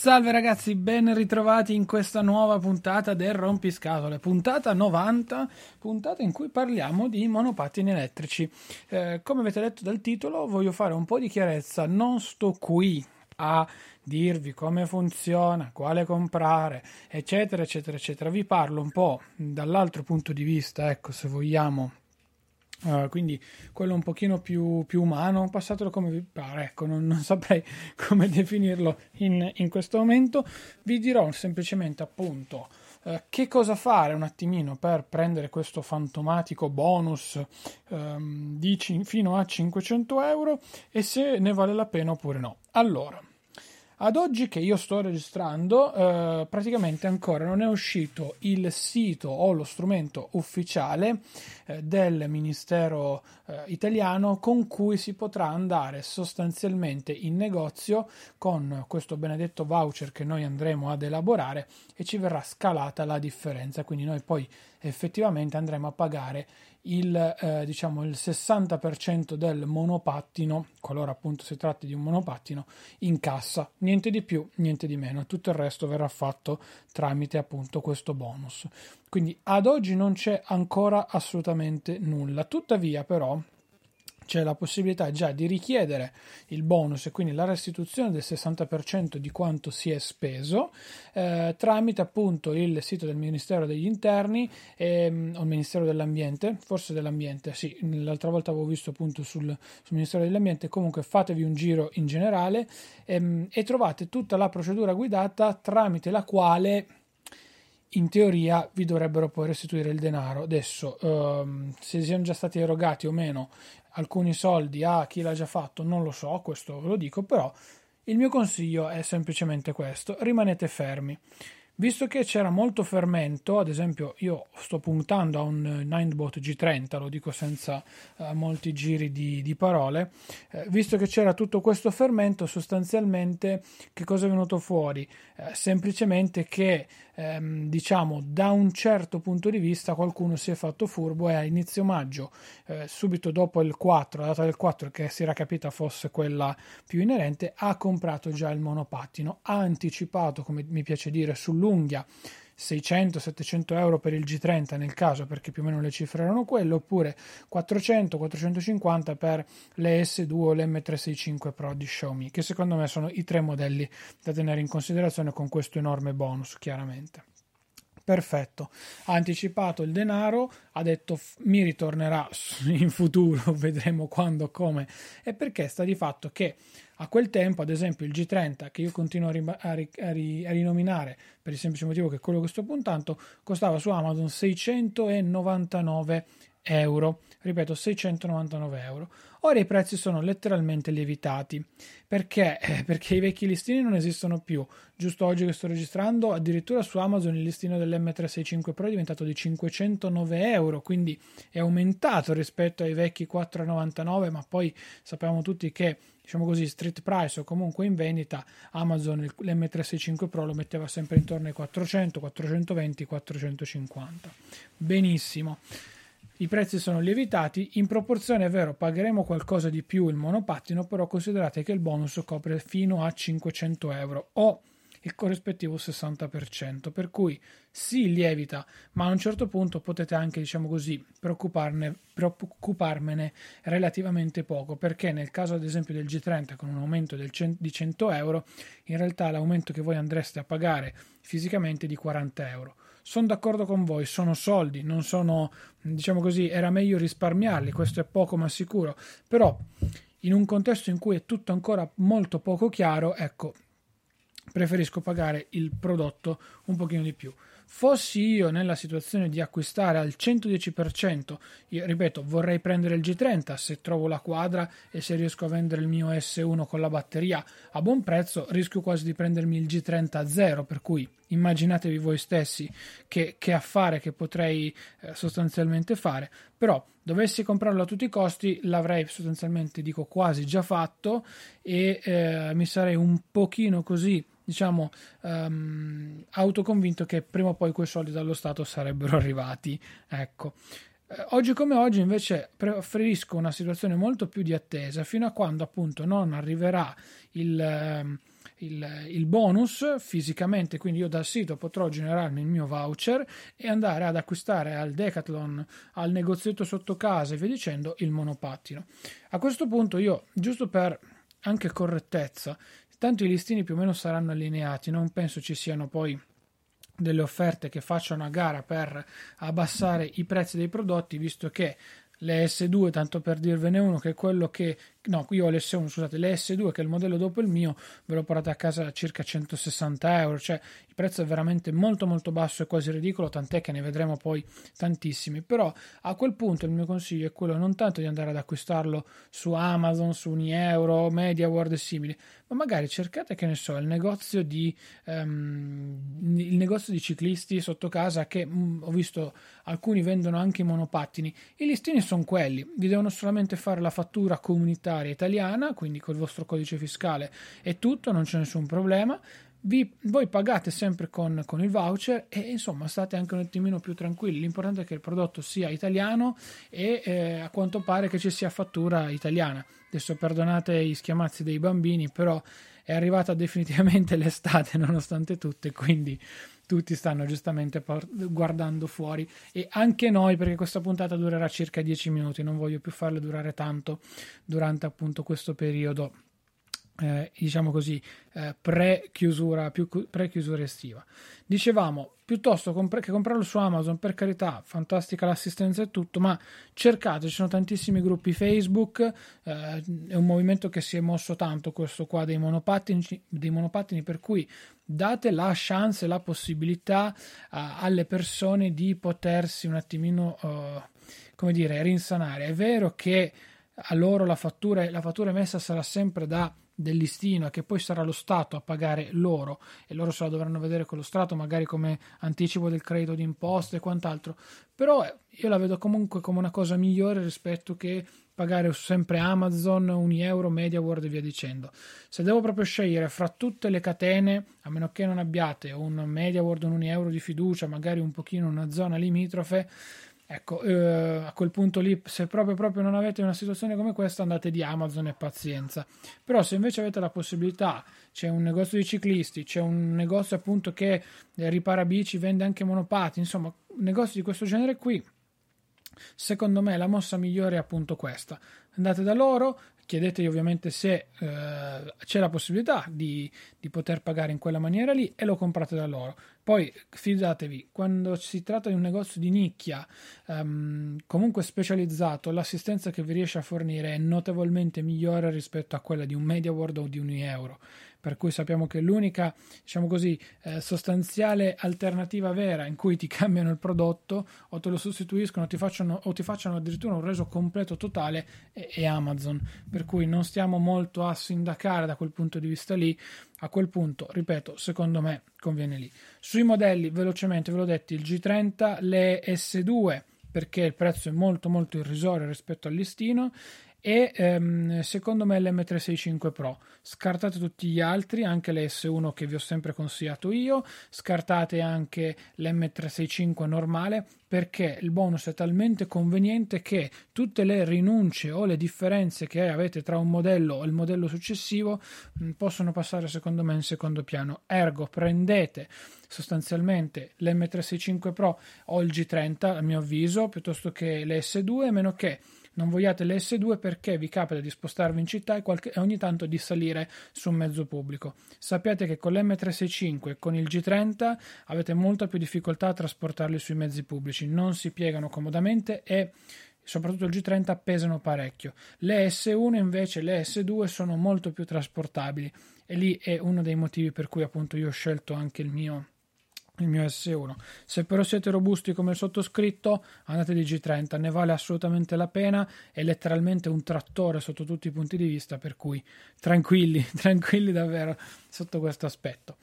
Salve ragazzi, ben ritrovati in questa nuova puntata del Rompiscatole, puntata 90, puntata in cui parliamo di monopattini elettrici. Eh, come avete letto dal titolo, voglio fare un po' di chiarezza, non sto qui a dirvi come funziona, quale comprare, eccetera, eccetera, eccetera. Vi parlo un po' dall'altro punto di vista, ecco, se vogliamo, Uh, quindi quello un pochino più, più, umano, passatelo come vi pare, ecco, non, non saprei come definirlo in, in, questo momento. Vi dirò semplicemente appunto uh, che cosa fare un attimino per prendere questo fantomatico bonus um, di fino a 500 euro e se ne vale la pena oppure no. Allora, ad oggi che io sto registrando, eh, praticamente ancora non è uscito il sito o lo strumento ufficiale eh, del Ministero eh, italiano con cui si potrà andare sostanzialmente in negozio con questo benedetto voucher che noi andremo ad elaborare e ci verrà scalata la differenza. Quindi noi poi effettivamente andremo a pagare il, eh, diciamo, il 60% del monopattino, qualora appunto si tratti di un monopattino, in cassa. Niente di più, niente di meno. Tutto il resto verrà fatto tramite appunto questo bonus. Quindi ad oggi non c'è ancora assolutamente nulla. Tuttavia però c'è la possibilità già di richiedere il bonus e quindi la restituzione del 60% di quanto si è speso eh, tramite appunto il sito del Ministero degli Interni ehm, o il Ministero dell'Ambiente, forse dell'Ambiente, sì, l'altra volta avevo visto appunto sul, sul Ministero dell'Ambiente, comunque fatevi un giro in generale ehm, e trovate tutta la procedura guidata tramite la quale in teoria vi dovrebbero poi restituire il denaro. Adesso, ehm, se siano già stati erogati o meno alcuni soldi a chi l'ha già fatto, non lo so, questo ve lo dico, però il mio consiglio è semplicemente questo, rimanete fermi. Visto che c'era molto fermento, ad esempio io sto puntando a un Ninebot G30, lo dico senza uh, molti giri di, di parole, eh, visto che c'era tutto questo fermento, sostanzialmente che cosa è venuto fuori? Eh, semplicemente che ehm, diciamo da un certo punto di vista qualcuno si è fatto furbo e a inizio maggio, eh, subito dopo il 4, la data del 4 che si era capita fosse quella più inerente, ha comprato già il monopattino, ha anticipato, come mi piace dire, sull'ultimo l'unghia 600-700 euro per il G30 nel caso perché più o meno le cifre erano quelle oppure 400-450 per le S2 o l'M365 Pro di Xiaomi che secondo me sono i tre modelli da tenere in considerazione con questo enorme bonus chiaramente perfetto. Ha anticipato il denaro ha detto mi ritornerà in futuro vedremo quando come e perché. Sta di fatto che a quel tempo, ad esempio, il G30, che io continuo a, ri- a, ri- a, ri- a rinominare per il semplice motivo che è quello che sto puntando, costava su Amazon 699 euro. Ripeto, 699 euro. Ora i prezzi sono letteralmente lievitati. Perché? Eh, perché i vecchi listini non esistono più. Giusto oggi che sto registrando, addirittura su Amazon il listino dell'M365 Pro è diventato di 509 euro, quindi è aumentato rispetto ai vecchi 499, ma poi sappiamo tutti che diciamo così, street price o comunque in vendita, Amazon l'M365 Pro lo metteva sempre intorno ai 400, 420, 450. Benissimo. I prezzi sono lievitati, in proporzione è vero, pagheremo qualcosa di più il monopattino, però considerate che il bonus copre fino a 500 euro o il corrispettivo 60%, per cui si lievita, ma a un certo punto potete anche, diciamo così, preoccuparmene relativamente poco, perché nel caso ad esempio del G30 con un aumento cent- di 100 euro, in realtà l'aumento che voi andreste a pagare fisicamente è di 40 euro. Sono d'accordo con voi, sono soldi, non sono, diciamo così, era meglio risparmiarli, questo è poco ma sicuro, però in un contesto in cui è tutto ancora molto poco chiaro, ecco, preferisco pagare il prodotto un pochino di più. Fossi io nella situazione di acquistare al 110%, io ripeto, vorrei prendere il G30 se trovo la quadra e se riesco a vendere il mio S1 con la batteria a buon prezzo, rischio quasi di prendermi il G30 a zero, per cui immaginatevi voi stessi che, che affare che potrei eh, sostanzialmente fare, però dovessi comprarlo a tutti i costi l'avrei sostanzialmente, dico quasi già fatto e eh, mi sarei un pochino così diciamo, um, autoconvinto che prima o poi quei soldi dallo Stato sarebbero arrivati. Ecco. Eh, oggi come oggi invece preferisco una situazione molto più di attesa fino a quando appunto non arriverà il, ehm, il, il, bonus fisicamente, quindi io dal sito potrò generarmi il mio voucher e andare ad acquistare al Decathlon, al negozietto sotto casa e via dicendo il monopattino. A questo punto io, giusto per anche correttezza, Tanto i listini più o meno saranno allineati, non penso ci siano poi delle offerte che facciano a gara per abbassare i prezzi dei prodotti, visto che le S2, tanto per dirvene uno, che è quello che no, qui ho l'S1, scusate, l'S2 che è il modello dopo il mio, ve lo portate a casa a circa 160 euro, cioè il prezzo è veramente molto molto basso e quasi ridicolo, tant'è che ne vedremo poi tantissimi, però a quel punto il mio consiglio è quello non tanto di andare ad acquistarlo su Amazon, su Unieuro, MediaWorld e simili, ma magari cercate, che ne so, il negozio di, um, il negozio di ciclisti sotto casa che um, ho visto alcuni vendono anche i monopattini, i listini sono quelli, vi devono solamente fare la fattura comunitaria italiana, quindi col vostro codice fiscale è tutto, non c'è nessun problema. Vi, voi pagate sempre con, con, il voucher e insomma state anche un attimino più tranquilli. L'importante è che il prodotto sia italiano e eh, a quanto pare che ci sia fattura italiana. Adesso perdonate gli schiamazzi dei bambini, però è arrivata definitivamente l'estate nonostante tutto, quindi tutti stanno giustamente guardando fuori. E anche noi perché questa puntata durerà circa 10 minuti, non voglio più farle durare tanto durante appunto questo periodo eh, diciamo così, eh, pre-chiusura, più, pre-chiusura estiva. Dicevamo, piuttosto compre- che comprarlo su Amazon, per carità, fantastica l'assistenza e tutto, ma cercate, ci sono tantissimi gruppi Facebook, eh, è un movimento che si è mosso tanto questo qua dei monopattini, dei monopattini per cui date la chance la possibilità alle persone di potersi un attimino, uh, come dire, rinsanare. È vero che a loro la fattura, la fattura emessa sarà sempre da del listino e che poi sarà lo Stato a pagare loro e loro se la dovranno vedere con lo Stato magari come anticipo del credito d'imposta e quant'altro. Però eh, io la vedo comunque come una cosa migliore rispetto che pagare sempre Amazon, un euro, MediaWorld e via dicendo. Se devo proprio scegliere fra tutte le catene a meno che non abbiate un MediaWorld, un euro di fiducia magari un pochino una zona limitrofe Ecco, eh, a quel punto lì, se proprio, proprio non avete una situazione come questa, andate di Amazon e pazienza. Però, se invece avete la possibilità, c'è un negozio di ciclisti, c'è un negozio appunto che ripara bici, vende anche monopati, insomma, negozi di questo genere qui, secondo me la mossa migliore è appunto questa. Andate da loro, chiedetegli ovviamente se eh, c'è la possibilità di, di, poter pagare in quella maniera lì e lo comprate da loro. Poi fidatevi, quando si tratta di un negozio di nicchia, um, comunque specializzato, l'assistenza che vi riesce a fornire è notevolmente migliore rispetto a quella di un MediaWorld o di un euro per cui sappiamo che l'unica, diciamo così, eh, sostanziale alternativa vera in cui ti cambiano il prodotto o te lo sostituiscono ti facciano, o ti facciano addirittura un reso completo totale è, è Amazon, per cui non stiamo molto a sindacare da quel punto di vista lì, a quel punto, ripeto, secondo me conviene lì. Sui modelli, velocemente ve l'ho detto, il G30, le S2 perché il prezzo è molto molto irrisorio rispetto al listino e ehm, secondo me l'M365 Pro. Scartate tutti gli altri, anche l'S1 che vi ho sempre consigliato io, scartate anche l'M365 normale perché il bonus è talmente conveniente che tutte le rinunce o le differenze che avete tra un modello e il modello successivo mh, possono passare secondo me in secondo piano. Ergo prendete sostanzialmente l'M365 Pro o il G30 a mio avviso piuttosto che l'S2 a meno che non vogliate l'S2 perché vi capita di spostarvi in città e, qualche, ogni tanto di salire su un mezzo pubblico. Sappiate che con l'M365 e con il G30 avete molta più difficoltà a trasportarli sui mezzi pubblici, non si piegano comodamente e soprattutto il G30 pesano parecchio. Le S1 invece, le S2 sono molto più trasportabili e lì è uno dei motivi per cui appunto io ho scelto anche il mio il mio S1. Se però siete robusti come il sottoscritto, andate di G30, ne vale assolutamente la pena, è letteralmente un trattore sotto tutti i punti di vista, per cui tranquilli, tranquilli davvero sotto questo aspetto.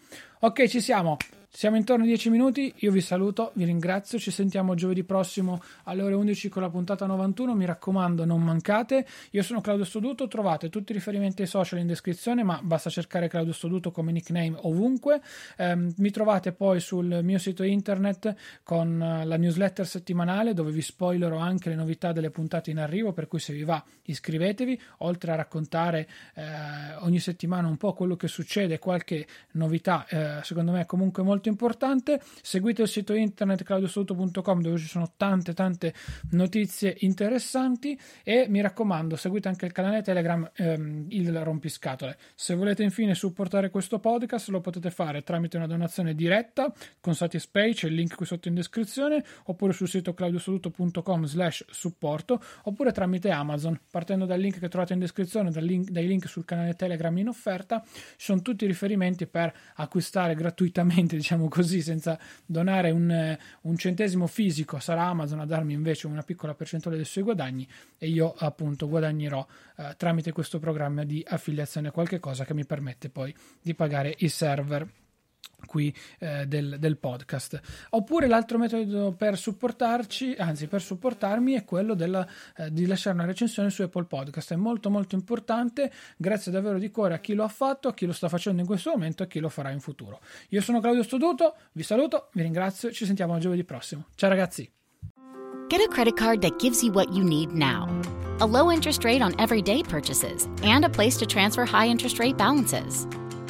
Ok, ci siamo. Siamo intorno ai 10 minuti, io vi saluto, vi ringrazio, ci sentiamo giovedì prossimo alle ore 11 con la puntata 91, mi raccomando non mancate, io sono Claudio Stoduto, trovate tutti i riferimenti ai social in descrizione, ma basta cercare Claudio Stoduto come nickname ovunque, eh, mi trovate poi sul mio sito internet con eh, la newsletter settimanale dove vi spoilerò anche le novità delle puntate in arrivo, per cui se vi va iscrivetevi, oltre a raccontare eh, ogni settimana un po' quello che succede, qualche novità, eh, secondo me comunque molto importante. Seguite il sito internet claudiostoduto.com dove ci sono tante tante notizie interessanti e mi raccomando seguite anche il canale Telegram ehm, il rompiscatole. Se volete infine supportare questo podcast lo potete fare tramite una donazione diretta con Satispay, c'è il link qui sotto in descrizione, oppure sul sito claudiostoduto.com slash supporto, oppure tramite Amazon. Partendo dal link che trovate in descrizione, link, dai link sul canale Telegram in offerta, ci sono tutti i riferimenti per acquistare gratuitamente diciamo così, senza donare un, un, centesimo fisico, sarà Amazon a darmi invece una piccola percentuale dei suoi guadagni e io appunto guadagnerò eh, tramite questo programma di affiliazione qualche cosa che mi permette poi di pagare i server qui eh, del, del, podcast. Oppure l'altro metodo per supportarci, anzi per supportarmi, è quello della, eh, di lasciare una recensione su Apple Podcast. È molto molto importante. Grazie davvero di cuore a chi lo ha fatto, a chi lo sta facendo in questo momento e a chi lo farà in futuro. Io sono Claudio Stoduto, vi saluto, vi ringrazio, ci sentiamo giovedì prossimo. Ciao ragazzi! Get a credit card that gives you what you need now. A low interest rate on everyday purchases and a place to transfer high interest rate balances.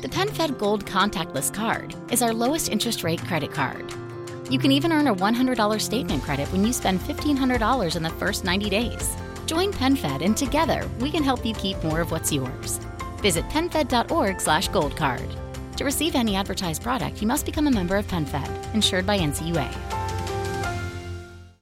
The PenFed Gold Contactless Card is our lowest interest rate credit card. You can even earn a $100 statement credit when you spend $1,500 in the first 90 days. Join PenFed and together we can help you keep more of what's yours. Visit PenFed.org slash goldcard. To receive any advertised product, you must become a member of PenFed, insured by NCUA.